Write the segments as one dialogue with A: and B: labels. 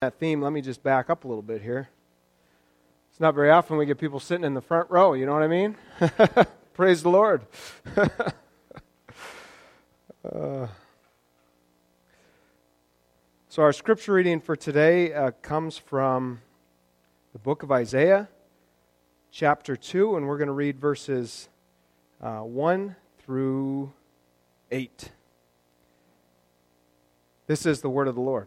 A: that theme, let me just back up a little bit here. It's not very often we get people sitting in the front row, you know what I mean? Praise the Lord. uh, so, our scripture reading for today uh, comes from the book of Isaiah, chapter 2, and we're going to read verses uh, 1 through 8. This is the word of the Lord.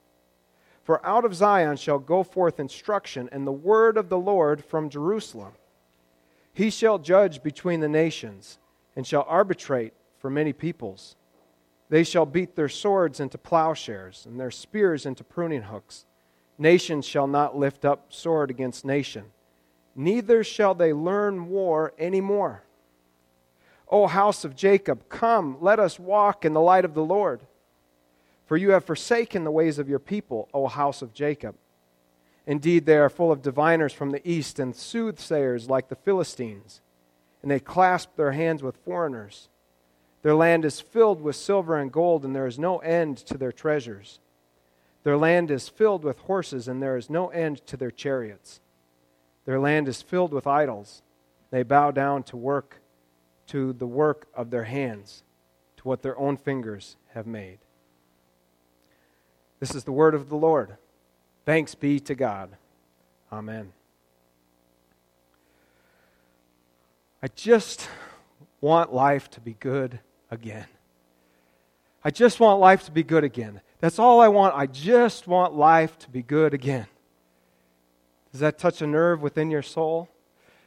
A: For out of Zion shall go forth instruction, and the word of the Lord from Jerusalem. He shall judge between the nations, and shall arbitrate for many peoples. They shall beat their swords into plowshares, and their spears into pruning hooks. Nation shall not lift up sword against nation, neither shall they learn war any more. O house of Jacob, come, let us walk in the light of the Lord. For you have forsaken the ways of your people, O house of Jacob. Indeed, they are full of diviners from the east and soothsayers like the Philistines, and they clasp their hands with foreigners. Their land is filled with silver and gold, and there is no end to their treasures. Their land is filled with horses, and there is no end to their chariots. Their land is filled with idols. They bow down to work, to the work of their hands, to what their own fingers have made. This is the word of the Lord. Thanks be to God. Amen. I just want life to be good again. I just want life to be good again. That's all I want. I just want life to be good again. Does that touch a nerve within your soul?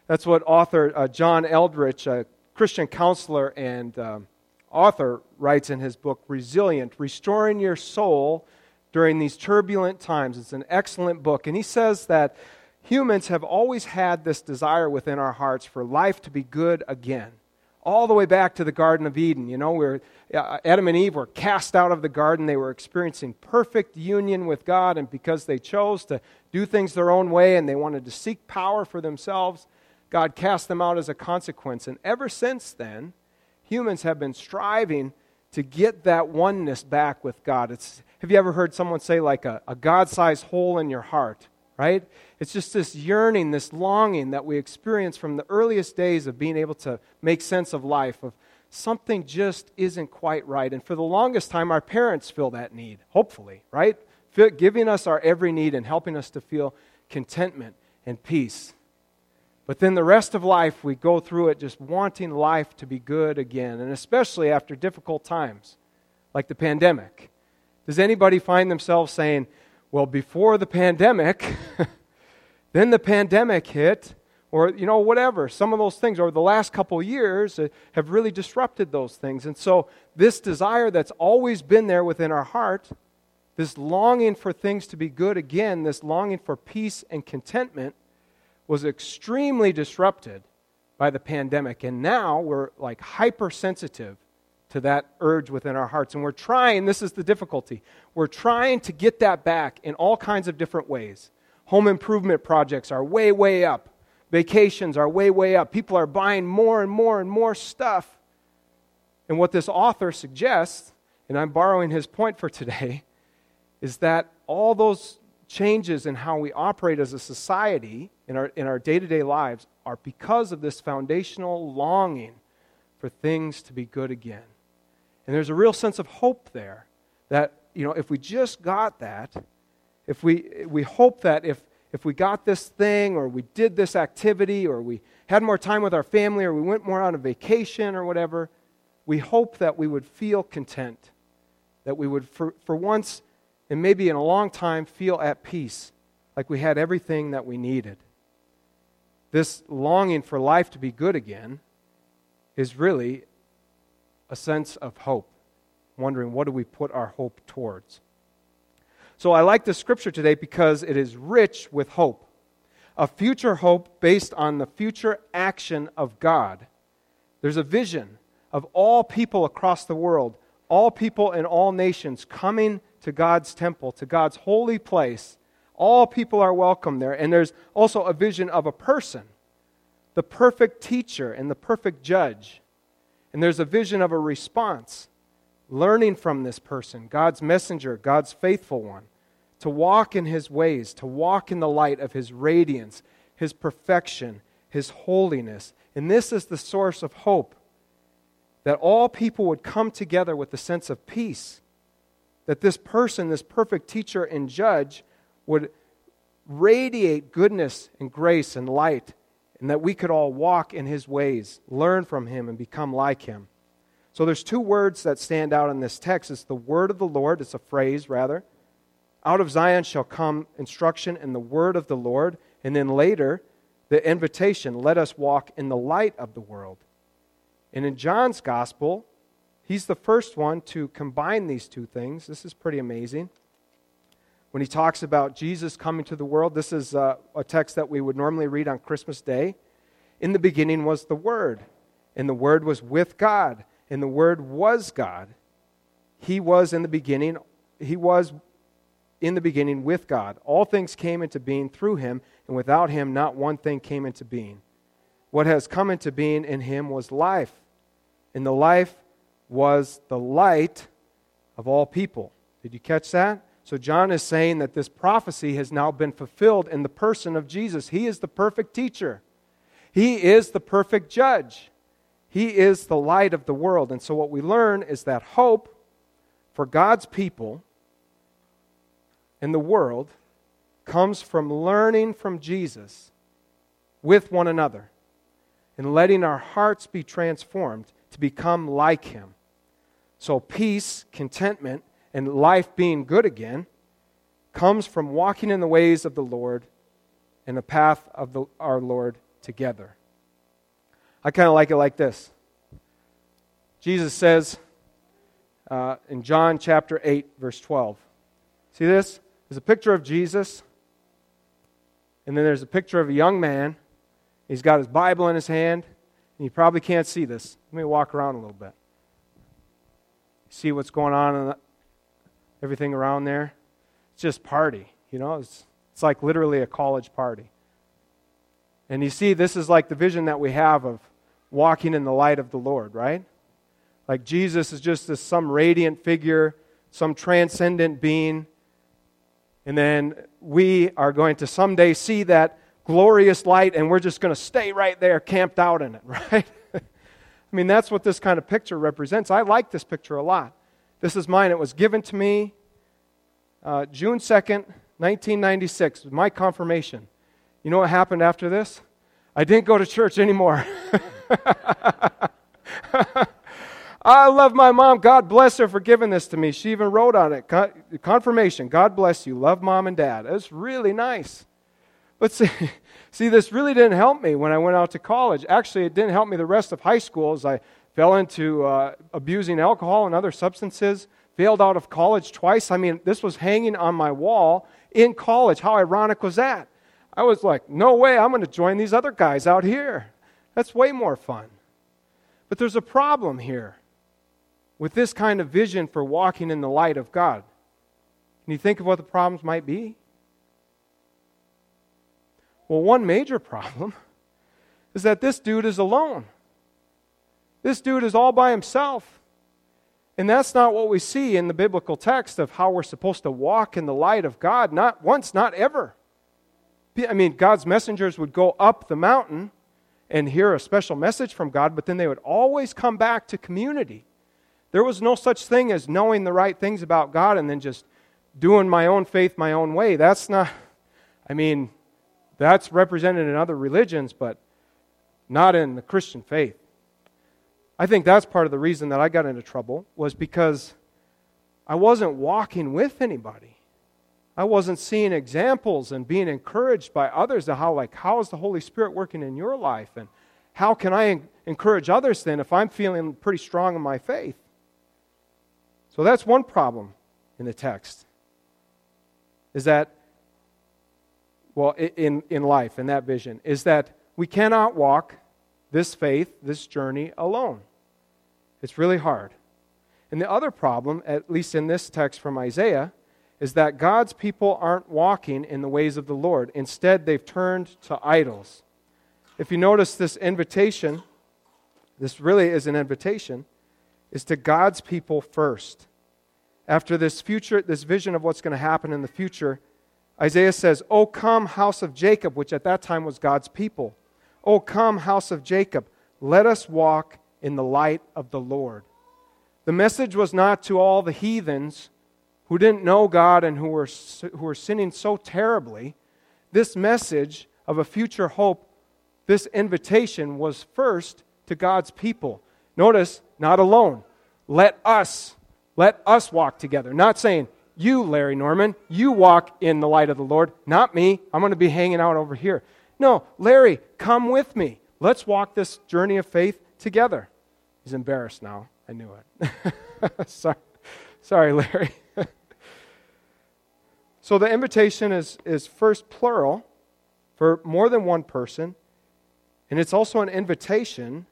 A: That's what author uh, John Eldredge, a Christian counselor and um, author, writes in his book, Resilient Restoring Your Soul during these turbulent times. It's an excellent book. And he says that humans have always had this desire within our hearts for life to be good again. All the way back to the Garden of Eden. You know, where uh, Adam and Eve were cast out of the garden. They were experiencing perfect union with God. And because they chose to do things their own way and they wanted to seek power for themselves, God cast them out as a consequence. And ever since then, humans have been striving to get that oneness back with God. It's, have you ever heard someone say, like, a, a God sized hole in your heart, right? It's just this yearning, this longing that we experience from the earliest days of being able to make sense of life, of something just isn't quite right. And for the longest time, our parents fill that need, hopefully, right? Giving us our every need and helping us to feel contentment and peace. But then the rest of life, we go through it just wanting life to be good again, and especially after difficult times like the pandemic. Does anybody find themselves saying, well, before the pandemic, then the pandemic hit, or, you know, whatever, some of those things, or the last couple years uh, have really disrupted those things. And so, this desire that's always been there within our heart, this longing for things to be good again, this longing for peace and contentment, was extremely disrupted by the pandemic. And now we're like hypersensitive to that urge within our hearts. And we're trying, this is the difficulty, we're trying to get that back in all kinds of different ways. Home improvement projects are way, way up. Vacations are way, way up. People are buying more and more and more stuff. And what this author suggests, and I'm borrowing his point for today, is that all those changes in how we operate as a society in our, in our day-to-day lives are because of this foundational longing for things to be good again. And there's a real sense of hope there that, you know, if we just got that, if we, we hope that if, if we got this thing or we did this activity or we had more time with our family or we went more on a vacation or whatever, we hope that we would feel content, that we would, for, for once and maybe in a long time, feel at peace, like we had everything that we needed. This longing for life to be good again is really a sense of hope, wondering what do we put our hope towards. So I like this scripture today because it is rich with hope. A future hope based on the future action of God. There's a vision of all people across the world, all people in all nations coming to God's temple, to God's holy place. All people are welcome there. And there's also a vision of a person, the perfect teacher and the perfect judge. And there's a vision of a response, learning from this person, God's messenger, God's faithful one to walk in his ways, to walk in the light of his radiance, his perfection, his holiness. And this is the source of hope that all people would come together with a sense of peace. That this person, this perfect teacher and judge, would radiate goodness and grace and light, and that we could all walk in his ways, learn from him, and become like him. So there's two words that stand out in this text. It's the word of the Lord, it's a phrase rather, out of Zion shall come instruction and the word of the Lord. And then later, the invitation, let us walk in the light of the world. And in John's gospel, he's the first one to combine these two things. This is pretty amazing. When he talks about Jesus coming to the world, this is a, uh, a text that we would normally read on Christmas Day. In the beginning was the Word, and the Word was with God, and the Word was God. He was in the beginning, He was in the beginning with God. All things came into being through him, and without him, not one thing came into being. What has come into being in him was life, and the life was the light of all people. Did you catch that? So, John is saying that this prophecy has now been fulfilled in the person of Jesus. He is the perfect teacher, He is the perfect judge, He is the light of the world. And so, what we learn is that hope for God's people in the world comes from learning from Jesus with one another and letting our hearts be transformed to become like Him. So, peace, contentment, and life being good again comes from walking in the ways of the Lord and the path of the, our Lord together. I kind of like it like this Jesus says uh, in John chapter 8, verse 12. See this? There's a picture of Jesus, and then there's a picture of a young man. He's got his Bible in his hand, and you probably can't see this. Let me walk around a little bit. See what's going on everything around there? It's just party, you know? It's, it's like literally a college party. And you see, this is like the vision that we have of walking in the light of the Lord, right? Like Jesus is just this some radiant figure, some transcendent being and then we are going to someday see that glorious light and we're just going to stay right there, camped out in it, right? I mean, that's what this kind of picture represents. I like this picture a lot. This is mine. It was given to me uh, June 2nd, 1996. It was my confirmation. You know what happened after this? I didn't go to church anymore. I love my mom. God bless her for giving this to me. She even wrote on it confirmation. God bless you. Love mom and dad. It's really nice. But see, see, this really didn't help me when I went out to college. Actually, it didn't help me the rest of high school as I fell into uh, abusing alcohol and other substances, failed out of college twice. I mean, this was hanging on my wall in college. How ironic was that? I was like, no way, I'm going to join these other guys out here. That's way more fun. But there's a problem here with this kind of vision for walking in the light of God. Can you think of what the problems might be? Well, one major problem is that this dude is alone. This dude is all by himself. And that's not what we see in the biblical text of how we're supposed to walk in the light of God. Not once, not ever. I mean, God's messengers would go up the mountain and hear a special message from God, but then they would always come back to community. There was no such thing as knowing the right things about God and then just doing my own faith my own way. That's not, I mean, that's represented in other religions, but not in the Christian faith. I think that's part of the reason that I got into trouble was because I wasn't walking with anybody. I wasn't seeing examples and being encouraged by others of how, like, how is the Holy Spirit working in your life? And how can I encourage others then if I'm feeling pretty strong in my faith? So that's one problem in the text. is that, well, in, in life, in that vision, is that we cannot walk this faith, this journey alone. It's really hard. And the other problem, at least in this text from Isaiah, is that God's people aren't walking in the ways of the Lord. Instead, they've turned to idols. If you notice this invitation, this really is an invitation, is to God's people first. After this future, this vision of what's going to happen in the future, Isaiah says, O come, house of Jacob, which at that time was God's people. O come, house of Jacob, let us walk in the light of the Lord. The message was not to all the heathens who didn't know God and who were, who were sinning so terribly. This message of a future hope, this invitation was first to God's people. Notice, not alone. Let us, let us walk together. Not saying, you, Larry Norman, you walk in the light of the Lord, not me. I'm going to be hanging out over here. No, Larry, come with me. Let's walk this journey of faith together. He's embarrassed now. I knew it. sorry, sorry, Larry. so the invitation is, is first plural for more than one person, and it's also an invitation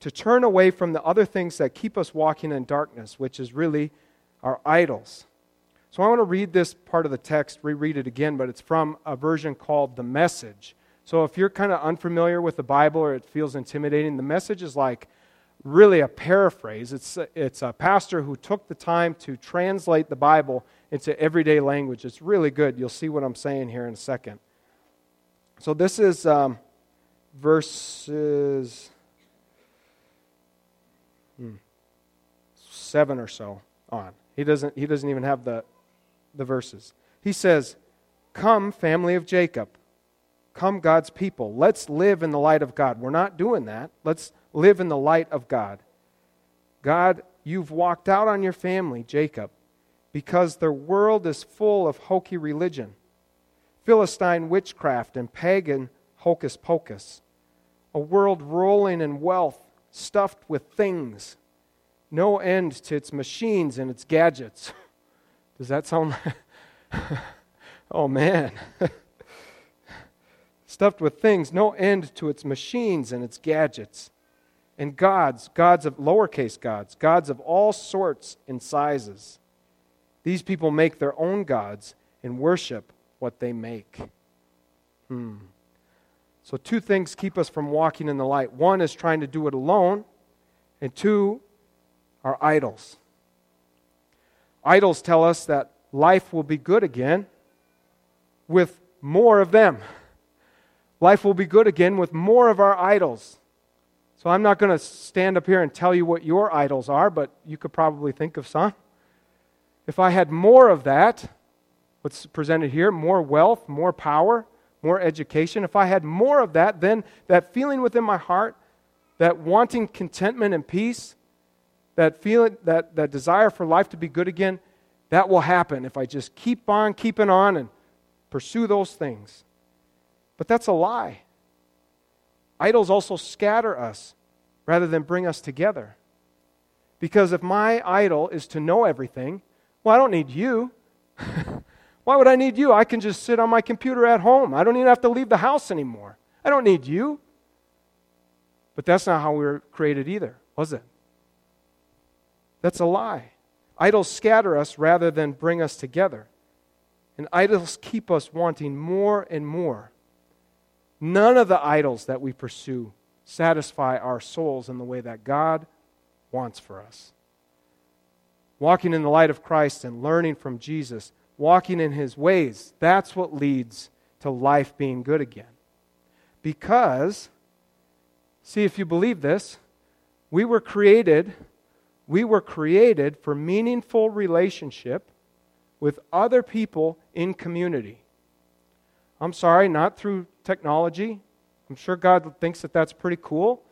A: to turn away from the other things that keep us walking in darkness, which is really our idols. So I want to read this part of the text, reread it again, but it's from a version called The Message. So if you're kind of unfamiliar with the Bible or it feels intimidating, the message is like really a paraphrase. It's, it's a pastor who took the time to translate the Bible into everyday language. It's really good. You'll see what I'm saying here in a second. So this is um, verses hmm, seven or so on. He doesn't, he doesn't even have the, the verses. He says, Come, family of Jacob. Come, God's people. Let's live in the light of God. We're not doing that. Let's live in the light of God. God, you've walked out on your family, Jacob, because the world is full of hokey religion, Philistine witchcraft, and pagan hocus pocus. A world rolling in wealth, stuffed with things, no end to its machines and its gadgets. Does that sound oh man. stuffed with things, no end to its machines and its gadgets and gods, gods of lowercase gods, gods of all sorts and sizes. These people make their own gods and worship what they make. Hmm. So, two things keep us from walking in the light. One is trying to do it alone, and two are idols. Idols tell us that life will be good again with more of them. Life will be good again with more of our idols. So I'm not going to stand up here and tell you what your idols are, but you could probably think of some. If I had more of that, what's presented here, more wealth, more power, more education, if I had more of that, then that feeling within my heart, that wanting contentment and peace, that feeling, that, that desire for life to be good again, that will happen if I just keep on keeping on and pursue those things. But that's a lie. Idols also scatter us rather than bring us together. Because if my idol is to know everything, well, I don't need you. Why would I need you? I can just sit on my computer at home. I don't even have to leave the house anymore. I don't need you. But that's not how we were created either, was it? That's a lie. Idols scatter us rather than bring us together. And idols keep us wanting more and more. None of the idols that we pursue satisfy our souls in the way that God wants for us. Walking in the light of Christ and learning from Jesus, walking in his ways, that's what leads to life being good again. Because, see, if you believe this, we were created, we were created for meaningful relationship with other people in community. I'm sorry, not through technology. I'm sure God thinks that that's pretty cool.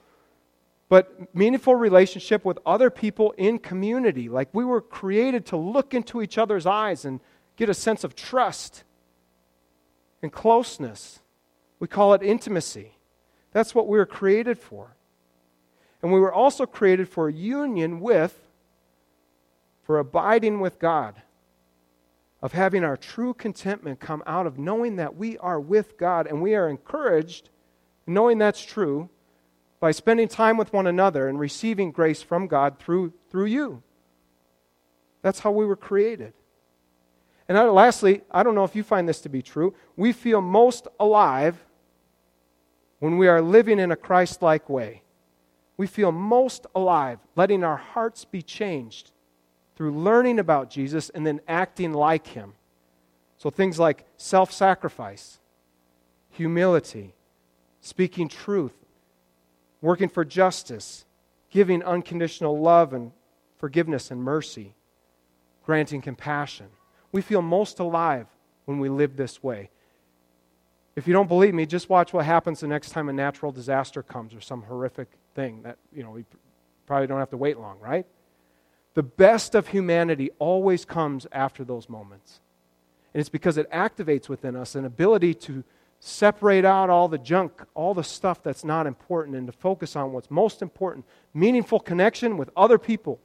A: But meaningful relationship with other people in community. Like we were created to look into each other's eyes and get a sense of trust and closeness. We call it intimacy. That's what we were created for. And we were also created for union with, for abiding with God. Of having our true contentment come out of knowing that we are with God and we are encouraged, knowing that's true, by spending time with one another and receiving grace from God through, through you. That's how we were created. And lastly, I don't know if you find this to be true, we feel most alive when we are living in a Christ like way. We feel most alive, letting our hearts be changed through learning about Jesus and then acting like him. So things like self sacrifice, humility, speaking truth, working for justice, giving unconditional love and forgiveness and mercy, granting compassion. We feel most alive when we live this way. If you don't believe me, just watch what happens the next time a natural disaster comes or some horrific thing that, you know, we probably don't have to wait long, right? The best of humanity always comes after those moments. And it's because it activates within us an ability to separate out all the junk, all the stuff that's not important, and to focus on what's most important meaningful connection with other people,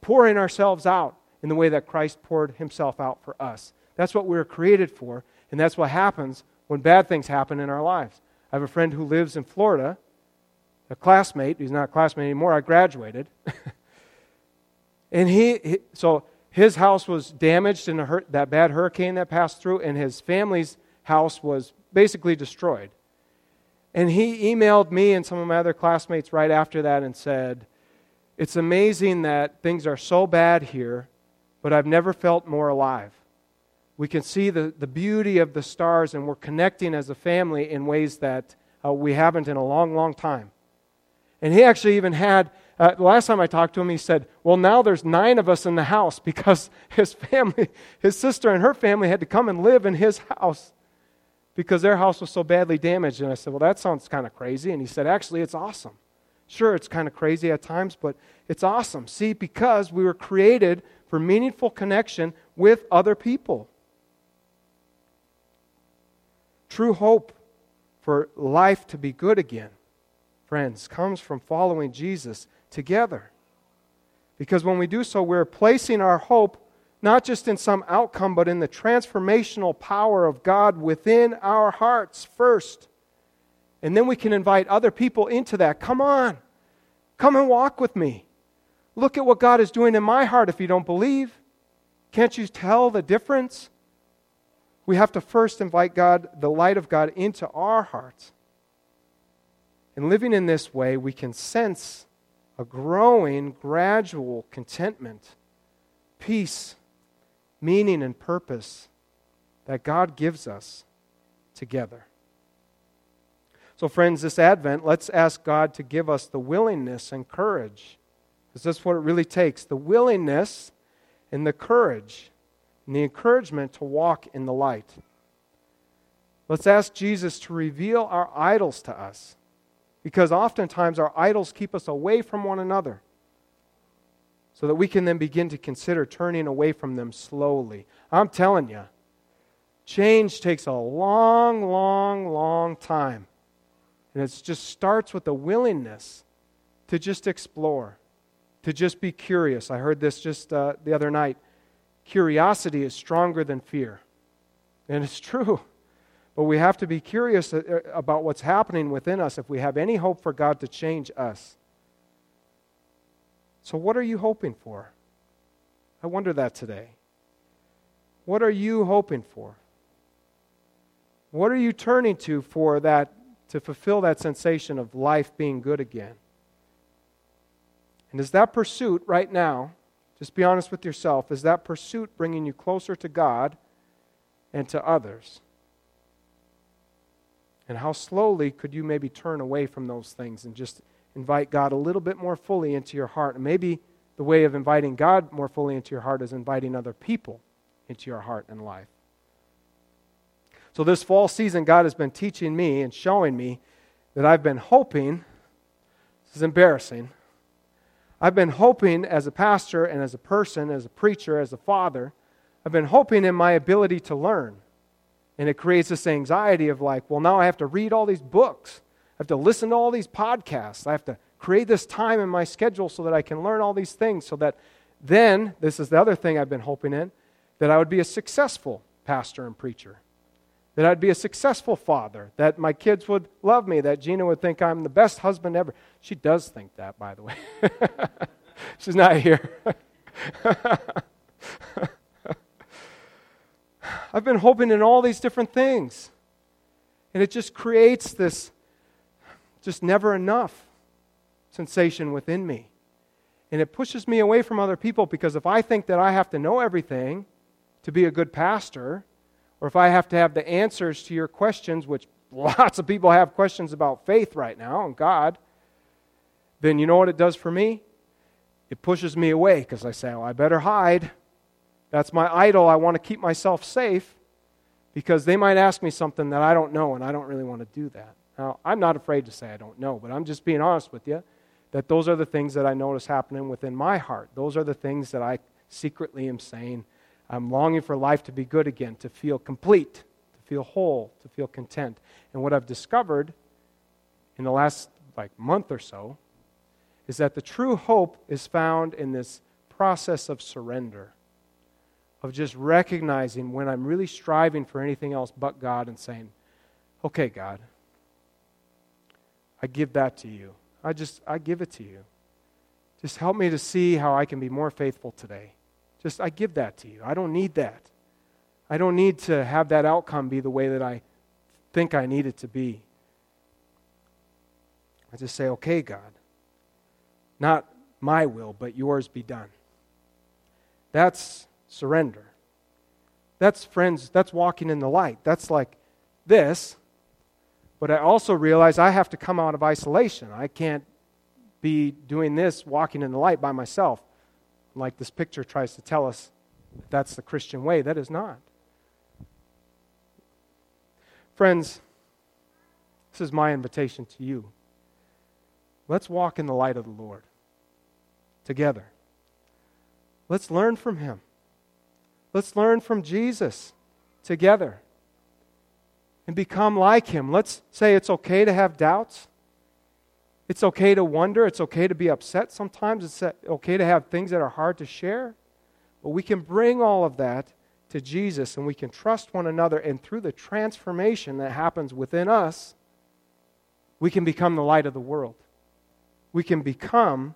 A: pouring ourselves out in the way that Christ poured himself out for us. That's what we were created for, and that's what happens when bad things happen in our lives. I have a friend who lives in Florida, a classmate. He's not a classmate anymore. I graduated. and he, so his house was damaged in hur- that bad hurricane that passed through, and his family's house was basically destroyed. And he emailed me and some of my other classmates right after that and said, It's amazing that things are so bad here, but I've never felt more alive. We can see the, the beauty of the stars, and we're connecting as a family in ways that uh, we haven't in a long, long time. And he actually even had, uh, the last time I talked to him, he said, Well, now there's nine of us in the house because his family, his sister and her family had to come and live in his house because their house was so badly damaged. And I said, Well, that sounds kind of crazy. And he said, Actually, it's awesome. Sure, it's kind of crazy at times, but it's awesome. See, because we were created for meaningful connection with other people. True hope for life to be good again, friends, comes from following Jesus together. Because when we do so, we're placing our hope not just in some outcome, but in the transformational power of God within our hearts first. And then we can invite other people into that. Come on, come and walk with me. Look at what God is doing in my heart if you don't believe. Can't you tell the difference? We have to first invite God, the light of God, into our hearts. And living in this way, we can sense a growing, gradual contentment, peace, meaning and purpose that God gives us together. So, friends, this Advent, let's ask God to give us the willingness and courage. Because that's what it really takes the willingness and the courage and the encouragement to walk in the light. Let's ask Jesus to reveal our idols to us. Because oftentimes our idols keep us away from one another so that we can then begin to consider turning away from them slowly. I'm telling you, change takes a long, long, long time. And it just starts with a willingness to just explore, to just be curious. I heard this just uh, the other night. Curiosity is stronger than fear. And it's true. But we have to be curious uh, about what's happening within us if we have any hope for God to change us. So, what are you hoping for? I wonder that today. What are you hoping for? What are you turning to for that to fulfill that sensation of life being good again? And is that pursuit right now, just be honest with yourself, is that pursuit bringing you closer to God and to others? And how slowly could you maybe turn away from those things and just invite God a little bit more fully into your heart. And maybe the way of inviting God more fully into your heart is inviting other people into your heart and life. So, this fall season, God has been teaching me and showing me that I've been hoping, this is embarrassing, I've been hoping as a pastor and as a person, as a preacher, as a father, I've been hoping in my ability to learn. And it creates this anxiety of like, well, now I have to read all these books I have to listen to all these podcasts. I have to create this time in my schedule so that I can learn all these things, so that then, this is the other thing I've been hoping in, that I would be a successful pastor and preacher, that I'd be a successful father, that my kids would love me, that Gina would think I'm the best husband ever. She does think that, by the way. She's not here. I've been hoping in all these different things. And it just creates this just never enough sensation within me. And it pushes me away from other people because if I think that I have to know everything to be a good pastor, or if I have to have the answers to your questions, which lots of people have questions about faith right now and God, then you know what it does for me? It pushes me away because I say, well, I better hide. That's my idol. I want to keep myself safe because they might ask me something that I don't know, and I don't really want to do that. Now, I'm not afraid to say I don't know, but I'm just being honest with you that those are the things that I notice happening within my heart. Those are the things that I secretly am saying. I'm longing for life to be good again, to feel complete, to feel whole, to feel content. And what I've discovered in the last like month or so is that the true hope is found in this process of surrender of just recognizing when I'm really striving for anything else but God and saying, okay, God, I give that to you. I just, I give it to you. Just help me to see how I can be more faithful today. Just, I give that to you. I don't need that. I don't need to have that outcome be the way that I think I need it to be. I just say, okay, God, not my will, but yours be done. That's surrender. That's, friends, that's walking in the light. That's like this. But I also realize I have to come out of isolation. I can't be doing this, walking in the light by myself. Like this picture tries to tell us that that's the Christian way. That is not. Friends, this is my invitation to you. Let's walk in the light of the Lord together. Let's learn from Him. Let's learn from Jesus together and become like him. Let's say it's okay to have doubts. It's okay to wonder. It's okay to be upset sometimes. It's okay to have things that are hard to share. But we can bring all of that to Jesus and we can trust one another. And through the transformation that happens within us, we can become the light of the world. We can become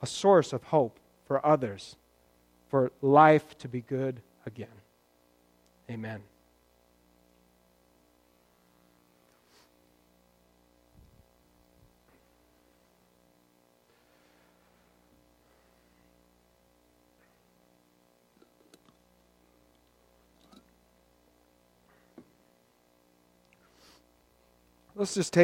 A: a source of hope for others for life to be good again. Amen. Let's just take